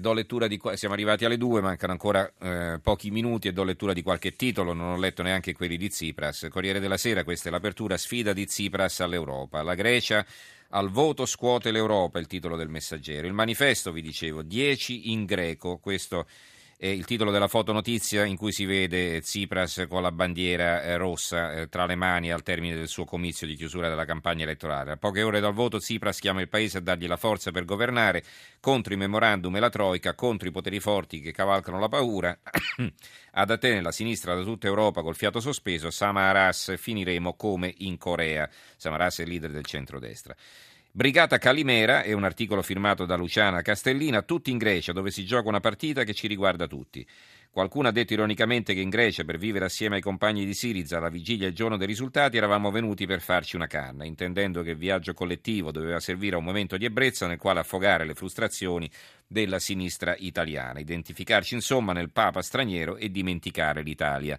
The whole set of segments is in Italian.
Do lettura di, siamo arrivati alle due, mancano ancora eh, pochi minuti e do lettura di qualche titolo, non ho letto neanche quelli di Tsipras. Corriere della Sera, questa è l'apertura, sfida di Tsipras all'Europa. La Grecia al voto scuote l'Europa, il titolo del messaggero. Il manifesto, vi dicevo, 10 in greco, questo è il titolo della fotonotizia in cui si vede Tsipras con la bandiera eh, rossa eh, tra le mani al termine del suo comizio di chiusura della campagna elettorale. A poche ore dal voto Tsipras chiama il paese a dargli la forza per governare contro i memorandum e la troica, contro i poteri forti che cavalcano la paura. Ad Atene la sinistra da tutta Europa col fiato sospeso, Samaras finiremo come in Corea. Samaras è il leader del centrodestra. Brigata Calimera è un articolo firmato da Luciana Castellina, tutti in Grecia, dove si gioca una partita che ci riguarda tutti. Qualcuno ha detto ironicamente che in Grecia, per vivere assieme ai compagni di Siriza alla vigilia il giorno dei risultati, eravamo venuti per farci una canna, intendendo che il viaggio collettivo doveva servire a un momento di ebbrezza nel quale affogare le frustrazioni della sinistra italiana, identificarci insomma nel Papa straniero e dimenticare l'Italia.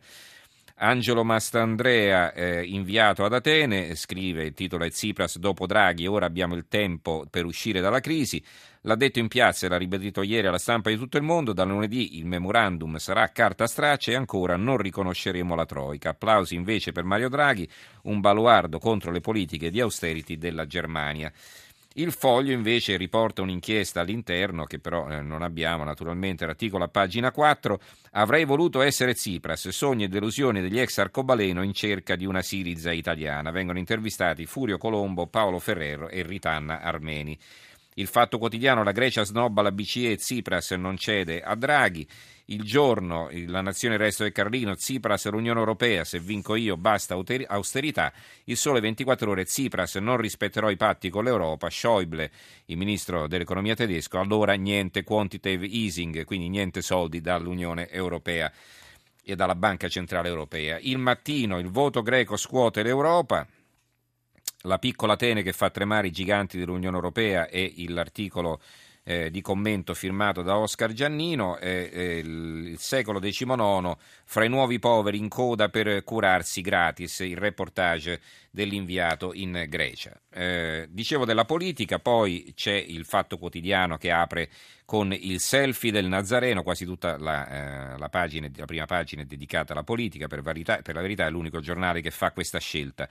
Angelo Mastandrea, eh, inviato ad Atene, scrive, il titolo è Tsipras dopo Draghi, ora abbiamo il tempo per uscire dalla crisi. L'ha detto in piazza e l'ha ribadito ieri alla stampa di tutto il mondo, da lunedì il memorandum sarà carta straccia e ancora non riconosceremo la Troica. Applausi invece per Mario Draghi, un baluardo contro le politiche di austerity della Germania. Il foglio invece riporta un'inchiesta all'interno, che però eh, non abbiamo naturalmente, l'articolo a pagina 4. Avrei voluto essere Tsipras, sogni e delusioni degli ex arcobaleno in cerca di una Siriza italiana. Vengono intervistati Furio Colombo, Paolo Ferrero e Ritanna Armeni. Il fatto quotidiano, la Grecia snobba la BCE, Tsipras non cede a Draghi. Il giorno, la nazione resto del Carlino, Tsipras e l'Unione Europea, se vinco io basta austerità. Il sole 24 ore, Tsipras non rispetterò i patti con l'Europa. Schäuble, il ministro dell'economia tedesco, allora niente quantitative easing, quindi niente soldi dall'Unione Europea e dalla Banca Centrale Europea. Il mattino, il voto greco scuote l'Europa la piccola Atene che fa tremare i giganti dell'Unione Europea e l'articolo eh, di commento firmato da Oscar Giannino, eh, eh, il secolo XIX, fra i nuovi poveri in coda per curarsi gratis, il reportage dell'inviato in Grecia. Eh, dicevo della politica, poi c'è il Fatto Quotidiano che apre con il selfie del Nazareno, quasi tutta la, eh, la, pagina, la prima pagina è dedicata alla politica, per, verità, per, la verità è l'unico giornale che fa questa scelta.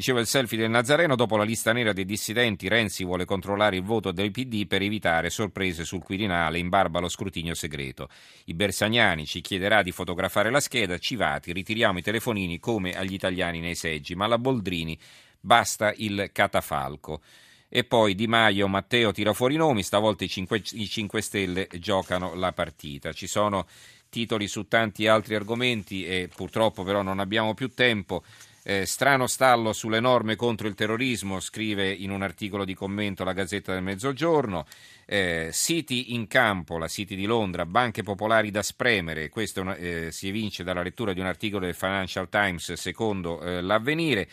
Dicevo il selfie del Nazareno, dopo la lista nera dei dissidenti, Renzi vuole controllare il voto del PD per evitare sorprese sul Quirinale in barba allo scrutinio segreto. I Bersagnani ci chiederà di fotografare la scheda, Civati, ritiriamo i telefonini come agli italiani nei seggi, ma la Boldrini basta il catafalco. E poi Di Maio, Matteo tira fuori i nomi, stavolta i 5, i 5 Stelle giocano la partita. Ci sono titoli su tanti altri argomenti e purtroppo però non abbiamo più tempo. Eh, strano stallo sulle norme contro il terrorismo, scrive in un articolo di commento la Gazzetta del Mezzogiorno. Eh, siti in campo, la City di Londra, banche popolari da spremere, questo eh, si evince dalla lettura di un articolo del Financial Times secondo eh, l'avvenire.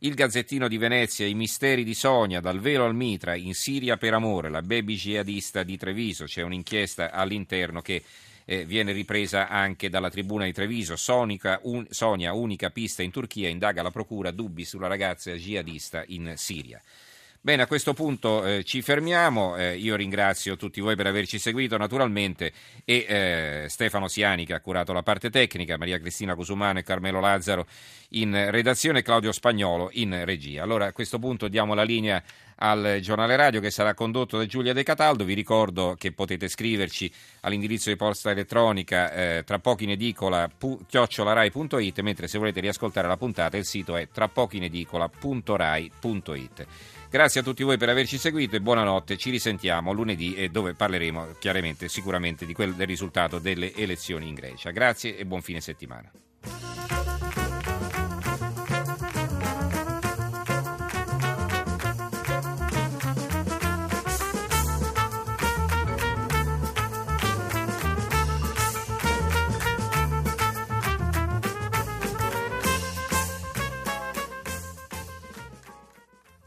Il Gazzettino di Venezia, i misteri di Sonia, dal velo al mitra, in Siria per amore, la baby jihadista di Treviso. C'è un'inchiesta all'interno che eh, viene ripresa anche dalla tribuna di Treviso. Sonica, un, Sonia, unica pista in Turchia, indaga la procura dubbi sulla ragazza jihadista in Siria. Bene, a questo punto eh, ci fermiamo. Eh, io ringrazio tutti voi per averci seguito naturalmente e eh, Stefano Siani che ha curato la parte tecnica, Maria Cristina Cusumano e Carmelo Lazzaro in redazione, Claudio Spagnolo in regia. Allora a questo punto diamo la linea al giornale radio che sarà condotto da Giulia De Cataldo. Vi ricordo che potete scriverci all'indirizzo di posta elettronica eh, tra pochi in edicola pu- chiocciolarai.it, mentre se volete riascoltare la puntata il sito è tra pochi in edicola.rai.it. Grazie a tutti voi per averci seguito e buonanotte. Ci risentiamo lunedì e dove parleremo chiaramente sicuramente di quel, del risultato delle elezioni in Grecia. Grazie e buon fine settimana.